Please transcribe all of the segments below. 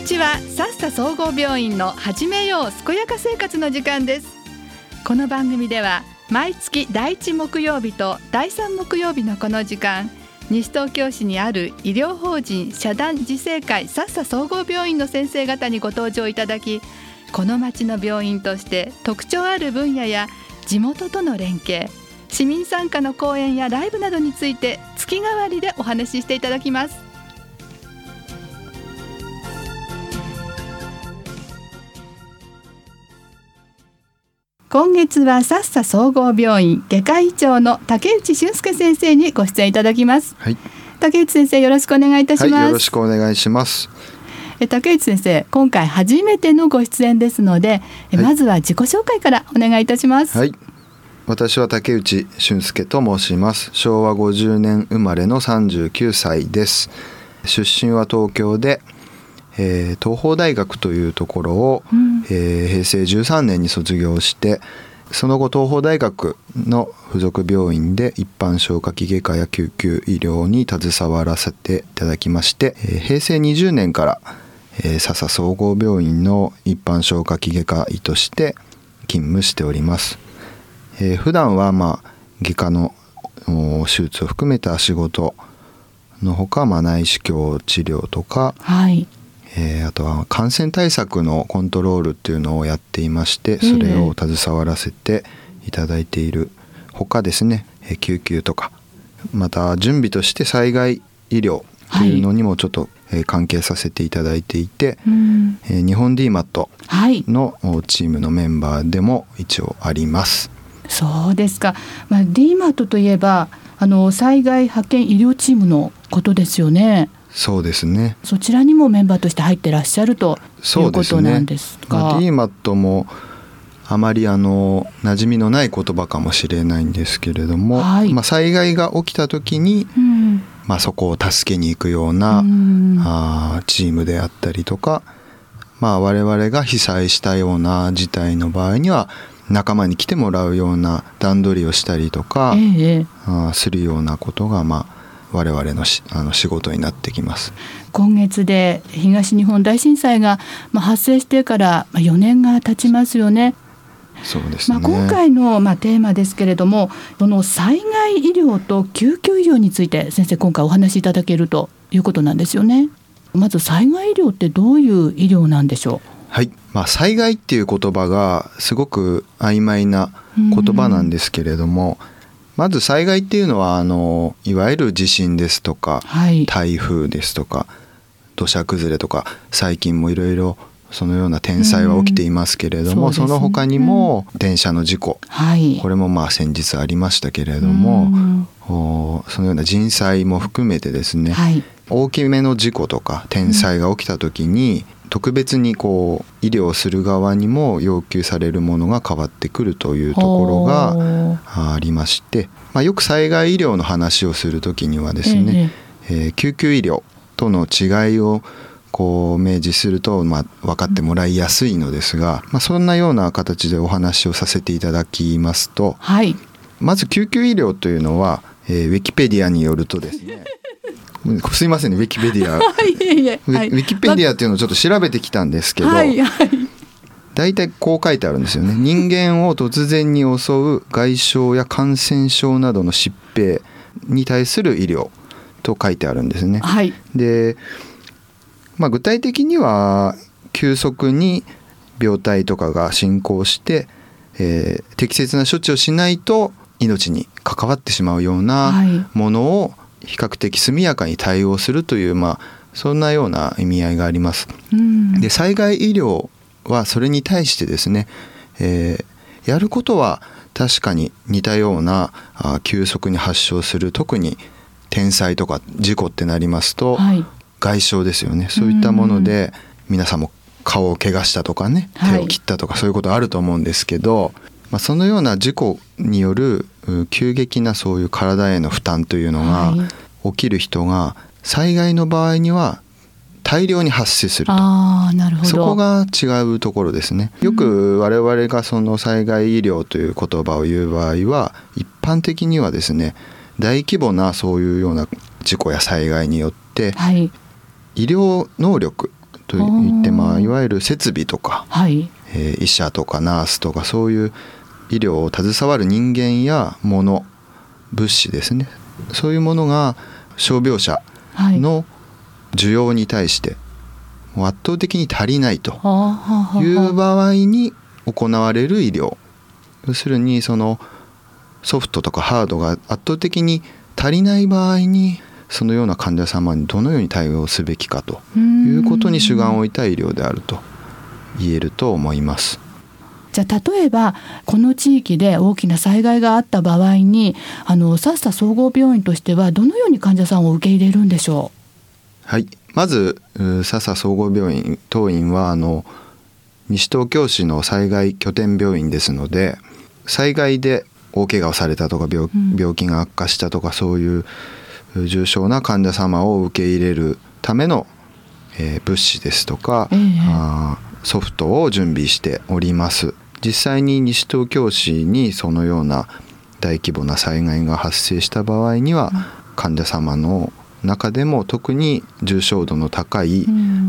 にちは。さっさ総合病院の始めよう健やか生活の時間です。この番組では毎月第1木曜日と第3木曜日のこの時間西東京市にある医療法人社団自生会さっさ総合病院の先生方にご登場いただきこの町の病院として特徴ある分野や地元との連携市民参加の講演やライブなどについて月替わりでお話ししていただきます。今月はさっさ総合病院外科医長の竹内俊介先生にご出演いただきます、はい、竹内先生よろしくお願いいたします、はい、よろしくお願いします。え竹内先生今回初めてのご出演ですので、えまずは自己紹介からお願いいたします。はい。私は竹内俊介と申します。昭和50年生まれの39歳です。出身は東京でえー、東邦大学というところを、うん、えー、平成13年に卒業してその後東邦大学の附属病院で一般消化器外科や救急医療に携わらせていただきまして、えー、平成20年から、えー、笹総合病院の一般消化器外科医として勤務しております。えー、普段はまあ外科の手術を含めた仕事のほか、まあ、内視鏡治療とか、はい、えー、あとは感染対策のコントロールっていうのをやっていましてそれを携わらせていただいている。ほかですね救急とかまた準備として災害医療というのにもちょっと関係させていただいていて、はい、日本 DMAT のチームのメンバーでも一応あります。そうですか、まあ、DMAT といえばあの災害派遣医療チームのことですよね。そうですね。そちらにもメンバーとして入ってらっしゃるということなんですか？まあ、DMAT もあまりあの馴染みのない言葉かもしれないんですけれども、はい、まあ、災害が起きた時に、うん、まあ、そこを助けに行くような、うん、あチームであったりとか、まあ、我々が被災したような事態の場合には仲間に来てもらうような段取りをしたりとか、ええ、あするようなことがまあ我々のしあの仕事になってきます。今月で東日本大震災が、まあ、発生してから4年が経ちますよね。そうですね、まあ、今回の、まあ、テーマですけれどもその災害医療と救急医療について先生今回お話しいただけるということなんですよね。まず災害医療ってどういう医療なんでしょう？はい、まあ、災害っていう言葉がすごく曖昧な言葉なんですけれども、うんまず災害っていうのはあのいわゆる地震ですとか、はい、台風ですとか土砂崩れとか最近もいろいろそのような天災は起きていますけれども、うんそね、その他にも電車の事故、はい、これもまあ先日ありましたけれども、うん、そのような人災も含めてですね、はい、大きめの事故とか天災が起きた時に、特別にこう医療する側にも要求されるものが変わってくるというところがありまして、まあ、よく災害医療の話をする時にはですね、えー、えー、救急医療との違いをこう明示すると、まあ、分かってもらいやすいのですが、まあ、そんなような形でお話をさせていただきますと、はい、まず救急医療というのは、えー、ウィキペディアによるとですねすいませんね ウィキペディアいえウィキペディアっていうのをちょっと調べてきたんですけど、はいはい、大体こう書いてあるんですよね。人間を突然に襲う外傷や感染症などの疾病に対する医療と書いてあるんですね。はい、で、まあ、具体的には急速に病態とかが進行して、えー、適切な処置をしないと命に関わってしまうようなものを比較的速やかに対応するという、まあ、そんなような意味合いがあります。で災害医療はそれに対してですね、えー、やることは確かに似たようなあ急速に発症する特に天災とか事故ってなりますと、はい、外傷ですよね。そういったもので皆さんも顔を怪我したとかね手を切ったとかそういうことあると思うんですけど、まあ、そのような事故による急激なそういう体への負担というのが起きる人が災害の場合には大量に発生すると。あなるほど。そこが違うところですね。よく我々がその災害医療という言葉を言う場合は一般的にはですね大規模なそういうような事故や災害によって、はい、医療能力といってまあいわゆる設備とか、はい、えー、医者とかナースとかそういう医療を携わる人間や物物資ですねそういうものが傷病者の需要に対して圧倒的に足りないという場合に行われる医療。要するにそのソフトとかハードが圧倒的に足りない場合にそのような患者様にどのように対応すべきかということに主眼を置いた医療であると言えると思います。じゃあ例えばこの地域で大きな災害があった場合にあのさっさ総合病院としてはどのように患者さんを受け入れるんでしょう？はい。まず笹総合病院当院はあの西東京市の災害拠点病院ですので災害で大怪我をされたとか病,、病気が悪化したとかそういう重症な患者様を受け入れるための、えー、物資ですとか、えー、あソフトを準備しております。実際に西東京市にそのような大規模な災害が発生した場合には、患者様の中でも特に重症度の高い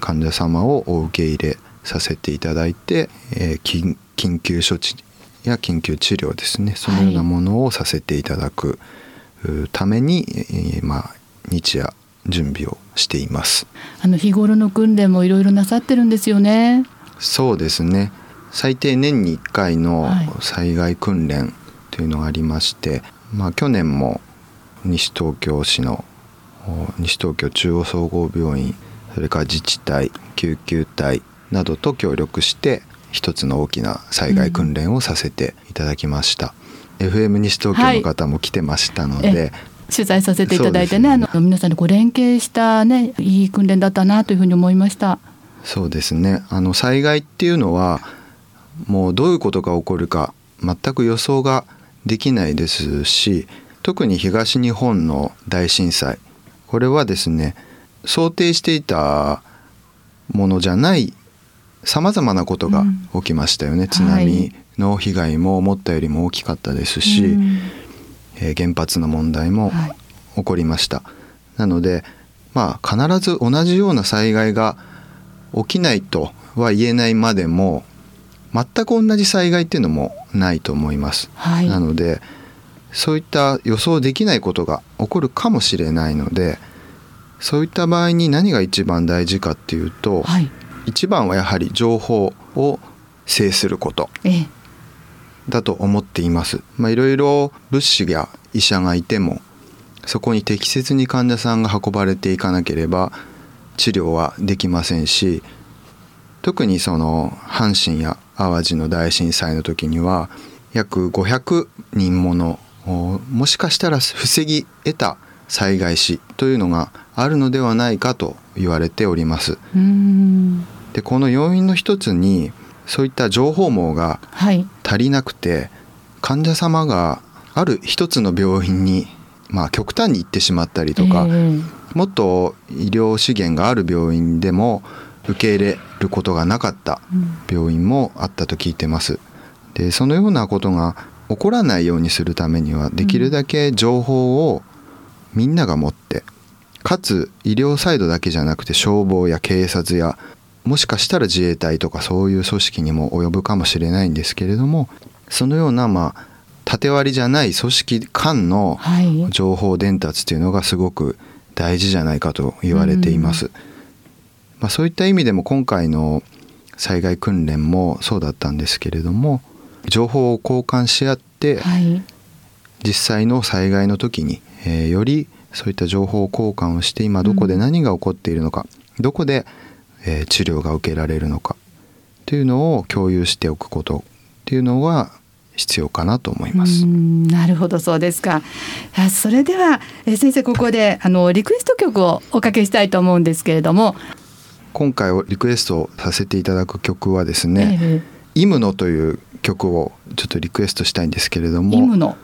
患者様をお受け入れさせていただいて、えー、緊急処置や緊急治療ですね。そのようなものをさせていただくために、えー、まあ、日夜準備をしています。あの日頃の訓練もいろいろなさってるんですよねそうですね。最低年に1回の災害訓練というのがありまして、はい、まあ、去年も西東京市の西東京中央総合病院それから自治体救急隊などと協力して一つの大きな災害訓練をさせていただきました、うん、FM 西東京の方も来てましたので、はい、取材させていただいてね、ね、あの皆さんでこう連携したねいい訓練だったなというふうに思いましたそうですね。あの災害っていうのはもうどういうことが起こるか全く予想ができないですし特に東日本の大震災これはですね想定していたものじゃないさまざまなことが起きましたよね、うん、津波の被害も思ったよりも大きかったですし、うん、えー、原発の問題も起こりました。はい、なのでまあ必ず同じような災害が起きないとは言えないまでも全く同じ災害っていうのもないと思います。はい、なのでそういった予想できないことが起こるかもしれないのでそういった場合に何が一番大事かっていうと、はい、一番はやはり情報を制することだと思っています。まあ、いろいろ物資や医者がいてもそこに適切に患者さんが運ばれていかなければ治療はできませんし特にその阪神や淡路の大震災の時には約500人ものもしかしたら防ぎ得た災害死というのがあるのではないかと言われております。でこの要因の一つにそういった情報網が足りなくて、はい、患者様がある一つの病院に、まあ、極端に行ってしまったりとか、えー、もっと医療資源がある病院でも受け入れることがなかった病院もあったと聞いてます。でそのようなことが起こらないようにするためにはできるだけ情報をみんなが持ってかつ医療サイドだけじゃなくて消防や警察やもしかしたら自衛隊とかそういう組織にも及ぶかもしれないんですけれどもそのようなまあ縦割りじゃない組織間の情報伝達っていうのがすごく大事じゃないかと言われています。まあ、そういった意味でも今回の災害訓練もそうだったんですけれども情報を交換し合って、はい、実際の災害の時に、えー、よりそういった情報交換をして今どこで何が起こっているのか、うん、どこで、えー、治療が受けられるのかというのを共有しておくことっていうのは必要かなと思います。なるほどそうですか。それでは、えー、先生ここであのリクエスト曲をおかけしたいと思うんですけれども。今回リクエストさせていただく曲はですね、えー、イムノという曲をちょっとリクエストしたいんですけれども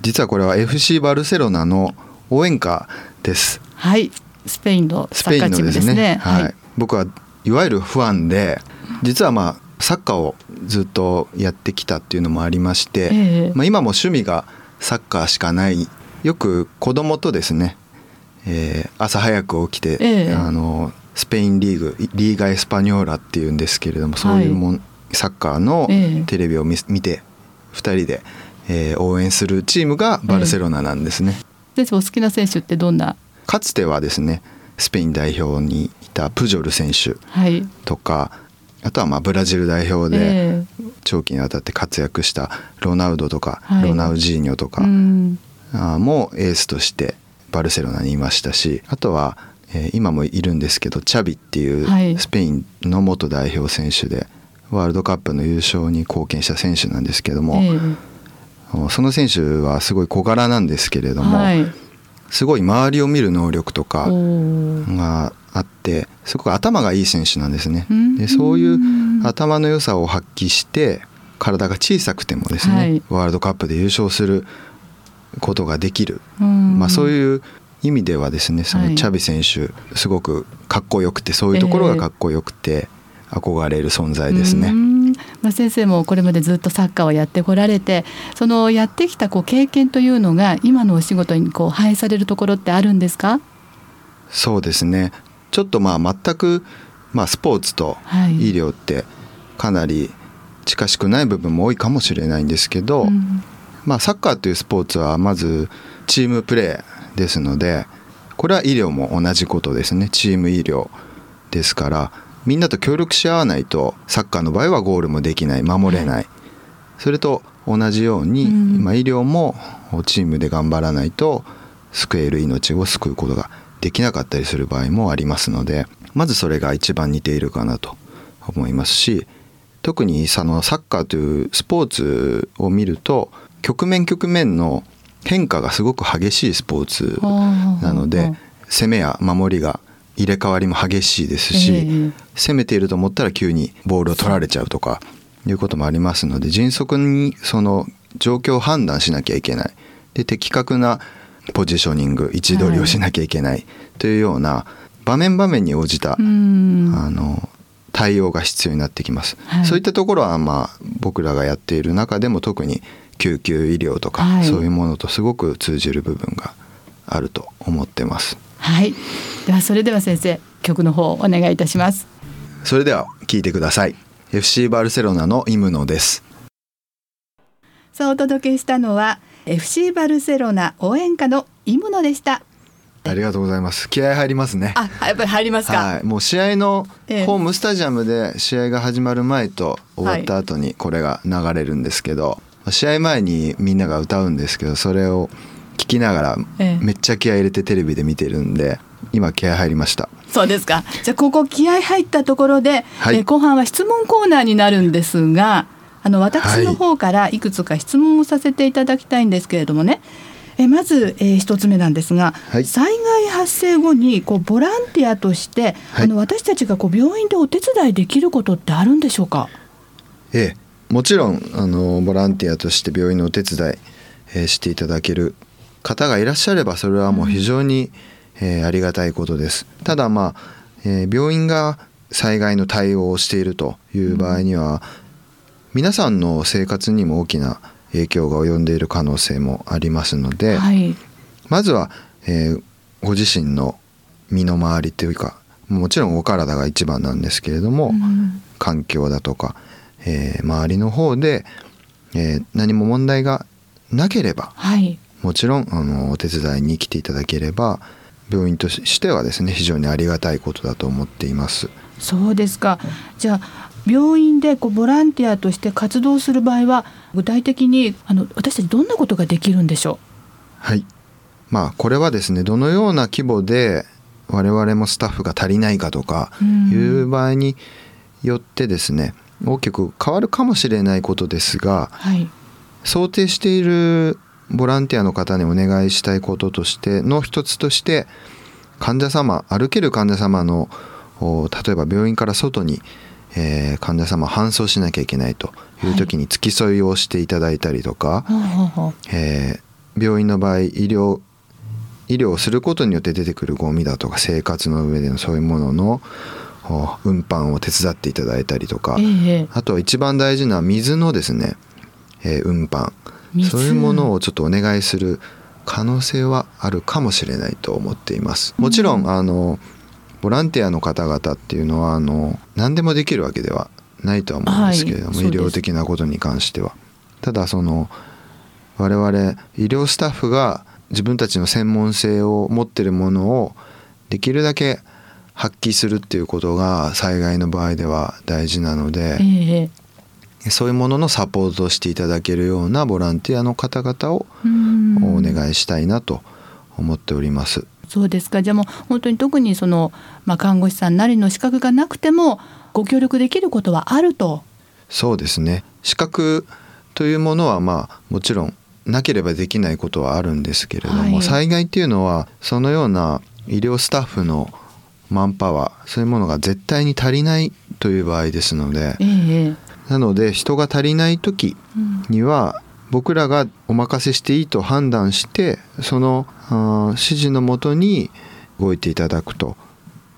実はこれは FC バルセロナの応援歌です。はい。スペインのサッカーチームですね、ね、はい、僕はいわゆるファンで実はまあサッカーをずっとやってきたっていうのもありまして、えー、まあ、今も趣味がサッカーしかない。よく子供とですね、えー、朝早く起きて、えー、あのスペインリーグリーガ・エスパニョーラっていうんですけれどもそういうもん、はい、サッカーのテレビを見,、て2人で、えー、応援するチームがバルセロナなんですね。えー、お好きな選手ってどんな？かつてはですねスペイン代表にいたプジョル選手とか、はい、あとはまあブラジル代表で長期にわたって活躍したロナウドとか、はい、ロナウジーニョとかもエースとしてバルセロナにいましたしあとはえー、今もいるんですけどチャビっていうスペインの元代表選手で、ワールドカップの優勝に貢献した選手なんですけども、えー、その選手はすごい小柄なんですけれども、はい、すごい周りを見る能力とかがあってすごく頭がいい選手なんですね。でそういう頭の良さを発揮して体が小さくてもですね、はい、ワールドカップで優勝することができる、まあ、そういう意味ではですねそのチャビ選手、すごくかっこよくてそういうところがかっこよくて憧れる存在ですね。まあ、先生もこれまでずっとサッカーをやってこられてそのやってきたこう経験というのが今のお仕事にこう反映されるところってあるんですか？そうですね。ちょっとまあ全く、まあ、スポーツと医療ってかなり近しくない部分も多いかもしれないんですけど、うん、まあ、サッカーというスポーツはまずチームプレーですのでこれは医療も同じことですね。チーム医療ですからみんなと協力し合わないとサッカーの場合はゴールもできない守れない、それと同じように、うん、まあ、医療もチームで頑張らないと救える命を救うことができなかったりする場合もありますのでまずそれが一番似ているかなと思いますし特にそのサッカーというスポーツを見ると局面局面の変化がすごく激しいスポーツなので攻めや守りが入れ替わりも激しいですし、攻めていると思ったら急にボールを取られちゃうとかいうこともありますので迅速にその状況を判断しなきゃいけない。で的確なポジショニング位置取りをしなきゃいけないというような場面場面に応じた、あの対応が必要になってきます、はい、そういったところはまあ僕らがやっている中でも特に救急医療とか、はい、そういうものとすごく通じる部分があると思ってます。はい。ではそれでは先生曲の方お願いいたします。それでは聞いてください。FC バルセロナのイムノです。さあお届けしたのは FC バルセロナ応援歌のイムノでした。ありがとうございます。気合入りますね。あ、やっぱり入りますか。はい、もう試合のホームスタジアムで試合が始まる前と終わった後にこれが流れるんですけど、試合前にみんなが歌うんですけどそれを聞きながらめっちゃ気合い入れてテレビで見てるんで今気合入りました。そうですか。じゃあここ気合入ったところで、はい、え後半は質問コーナーになるんですがあの私の方からい。くつか質問をさせていただきたいんですけれどもね、えまず、えー、一つ目なんですが、はい、災害発生後にこうボランティアとして、はい、あの私たちがこう病院でお手伝いできることってあるんでしょうか？ええ。もちろんあのボランティアとして病院のお手伝い、えー、していただける方がいらっしゃればそれはもう非常に、えー、ありがたいことです。ただまあ、えー、病院が災害の対応をしているという場合には、皆さんの生活にも大きな影響が及んでいる可能性もありますので、はい、まずは、えー、ご自身の身の回りというかもちろんお体が一番なんですけれども、うん、環境だとかえー、周りの方で、えー、何も問題がなければ、はい、もちろんあのお手伝いに来ていただければ病院としてはですね非常にありがたいことだと思っています。そうですか。じゃあ病院でこうボランティアとして活動する場合は具体的にあの私たちどんなことができるんでしょう？はい。まあこれはですねどのような規模で我々もスタッフが足りないかとかいう場合によってですね、大きく変わるかもしれないことですが、はい、想定しているボランティアの方にお願いしたいこととしての一つとして患者様歩ける患者様の例えば病院から外に、えー、患者様搬送しなきゃいけないという時に付き添いをしていただいたりとか、はい、えー、病院の場合医療医療をすることによって出てくるゴミだとか生活の上でのそういうものの運搬を手伝っていただいたりとか、えー、あと一番大事な水のですね、えー、運搬そういうものをちょっとお願いする可能性はあるかもしれないと思っています。もちろんあのボランティアの方々っていうのはあの何でもできるわけではないとは思うんですけれども、はい、医療的なことに関しては。ただその我々医療スタッフが自分たちの専門性を持ってるものをできるだけ発揮するっていうことが災害の場合では大事なので、えー、そういうもののサポートをしていただけるようなボランティアの方々をお願いしたいなと思っております。そうですか。じゃあもう本当に特にその、まあ、看護師さんなりの資格がなくてもご協力できることはあると。そうですね。資格というものはまあもちろんなければできないことはあるんですけれども、はい、災害っていうのはそのような医療スタッフのマンパワーそういうものが絶対に足りないという場合ですので、えー、なので人が足りない時には、僕らがお任せしていいと判断してその指示のもとに動いていただくと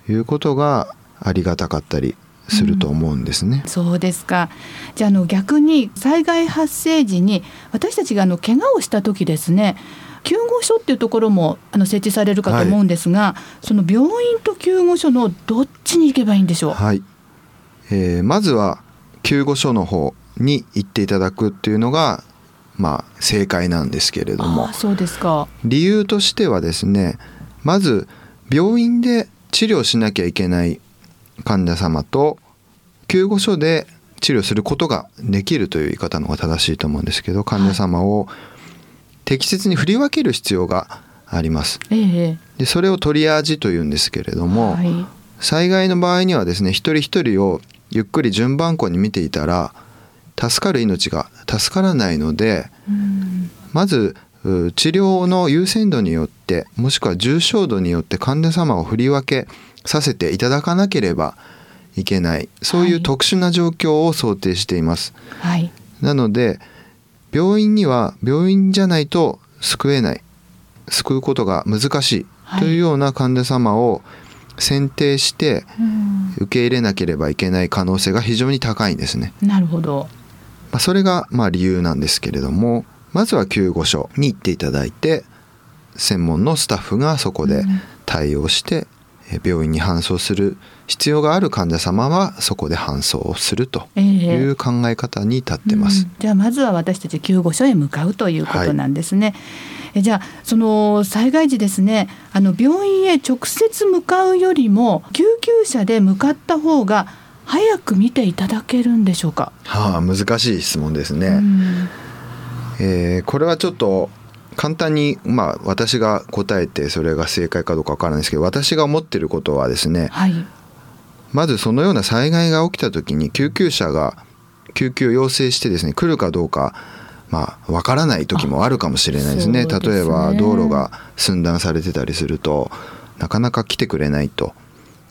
いうことがありがたかったりすると思うんですね。うん、そうですか。じゃあの逆に災害発生時に私たちがあの怪我をした時ですね。救護所っていうところもあの設置されるかと思うんですが、はい、その病院と救護所のどっちに行けばいいんでしょう？はい。えー、まずは救護所の方に行っていただくっていうのがまあ正解なんですけれども。そうですか。理由としてはですね、まず病院で治療しなきゃいけない患者様と救護所で治療することができるという言い方の方が正しいと思うんですけど患者様を適切に振り分ける必要があります。でそれをトリアージというんですけれども、はい、災害の場合にはですね一人一人をゆっくり順番こに見ていたら助かる命が助からないので、まず治療の優先度によってもしくは重症度によって患者様を振り分けさせていただかなければいけない。そういう特殊な状況を想定しています。はい、なので病院には病院じゃないと救えない。救うことが難しい。というような患者様を選定して受け入れなければいけない可能性が非常に高いんですね。なるほど。まあ、それがまあ理由なんですけれどもまずは救護所に行っていただいて専門のスタッフがそこで対応して病院に搬送する必要がある患者様はそこで搬送するという考え方に立ってます、えーうん、じゃあまずは私たち救護所へ向かうということなんですね。はい、えじゃあその災害時ですねあの病院へ直接向かうよりも救急車で向かった方が早く見ていただけるんでしょうか？はあ難しい質問ですね。うん、えー、これはちょっと簡単にまあ私が答えてそれが正解かどうかわからないですけど私が思ってることはですね、はい、まずそのような災害が起きた時に救急車が救急要請してですね来るかどうかまあ、分からない時もあるかもしれないですね、ね、例えば道路が寸断されてたりするとなかなか来てくれないと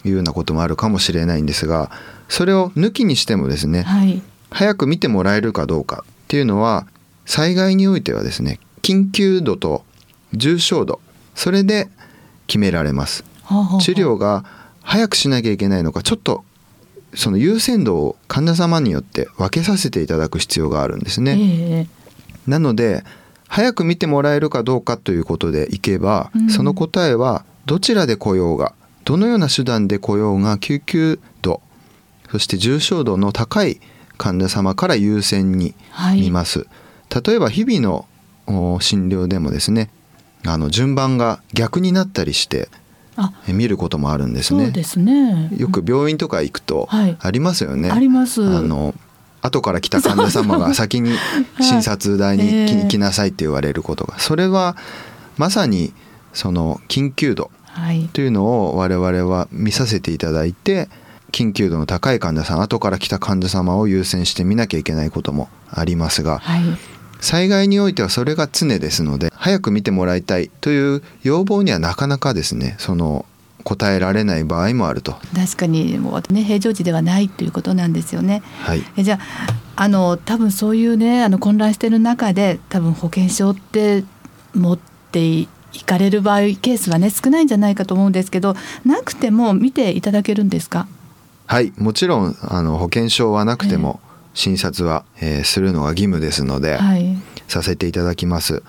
いうようなこともあるかもしれないんですがそれを抜きにしてもですね、はい、早く見てもらえるかどうかっていうのは災害においてはですね緊急度と重症度それで決められます。治療が早くしなきゃいけないのかちょっとその優先度を患者様によって分けさせていただく必要があるんですね。えー、なので早く見てもらえるかどうかということでいけば、うん、その答えはどちらで来ようがどのような手段で来ようが救急度そして重症度の高い患者様から優先に見ます。はい、例えば日々の診療でもですねあの順番が逆になったりして見ることもあるんですね。ですねよく病院とか行くとありますよね。はい、あります。あの後から来た患者様が先に診察台に来なさいって言われることが、それはまさにその緊急度というのを我々は見させていただいて緊急度の高い患者さん後から来た患者様を優先して見なきゃいけないこともありますが、はい、災害においてはそれが常ですので早く見てもらいたいという要望にはなかなかですねその答えられない場合もあると。確かにもうね平常時ではないということなんですよね。はい、えじゃあの多分そういうねあの混乱している中で多分保険証って持っていかれる場合ケースはね少ないんじゃないかと思うんですけどなくても見ていただけるんですか？はい。もちろんあの保険証はなくても、えー診察は、えー、するのが義務ですので、はい、させていただきます。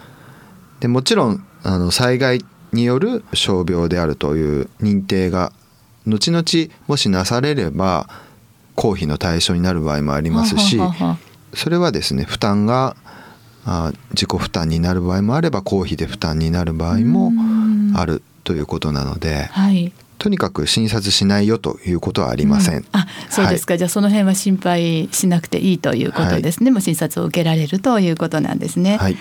でもちろんあの災害による傷病であるという認定が後々もしなされれば公費の対象になる場合もありますしそれはですね負担があ自己負担になる場合もあれば公費で負担になる場合もあるということなので、はい、とにかく診察しないよということはありません。うん、あ、そうですか、はい、じゃあその辺は心配しなくていいということですね。はい、もう診察を受けられるということなんですね。はい。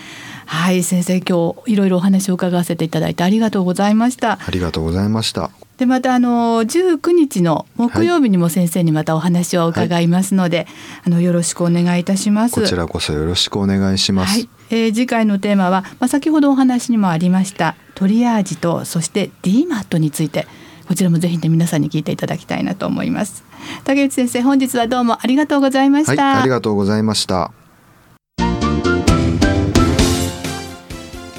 はい、先生今日いろいろお話を伺わせていただいてありがとうございました。ありがとうございました。でまたあの19日の木曜日にも先生にまたお話を伺いますので、はい、あのよろしくお願いいたします。こちらこそよろしくお願いします。はい、えー、次回のテーマは、まあ、先ほどお話にもありましたトリアージとそして DMAT についてこちらもぜひね皆さんに聞いていただきたいなと思います。竹内先生本日はどうもありがとうございました。はい、ありがとうございました。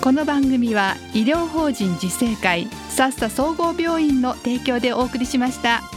この番組は医療法人自生会さっさ総合病院の提供でお送りしました。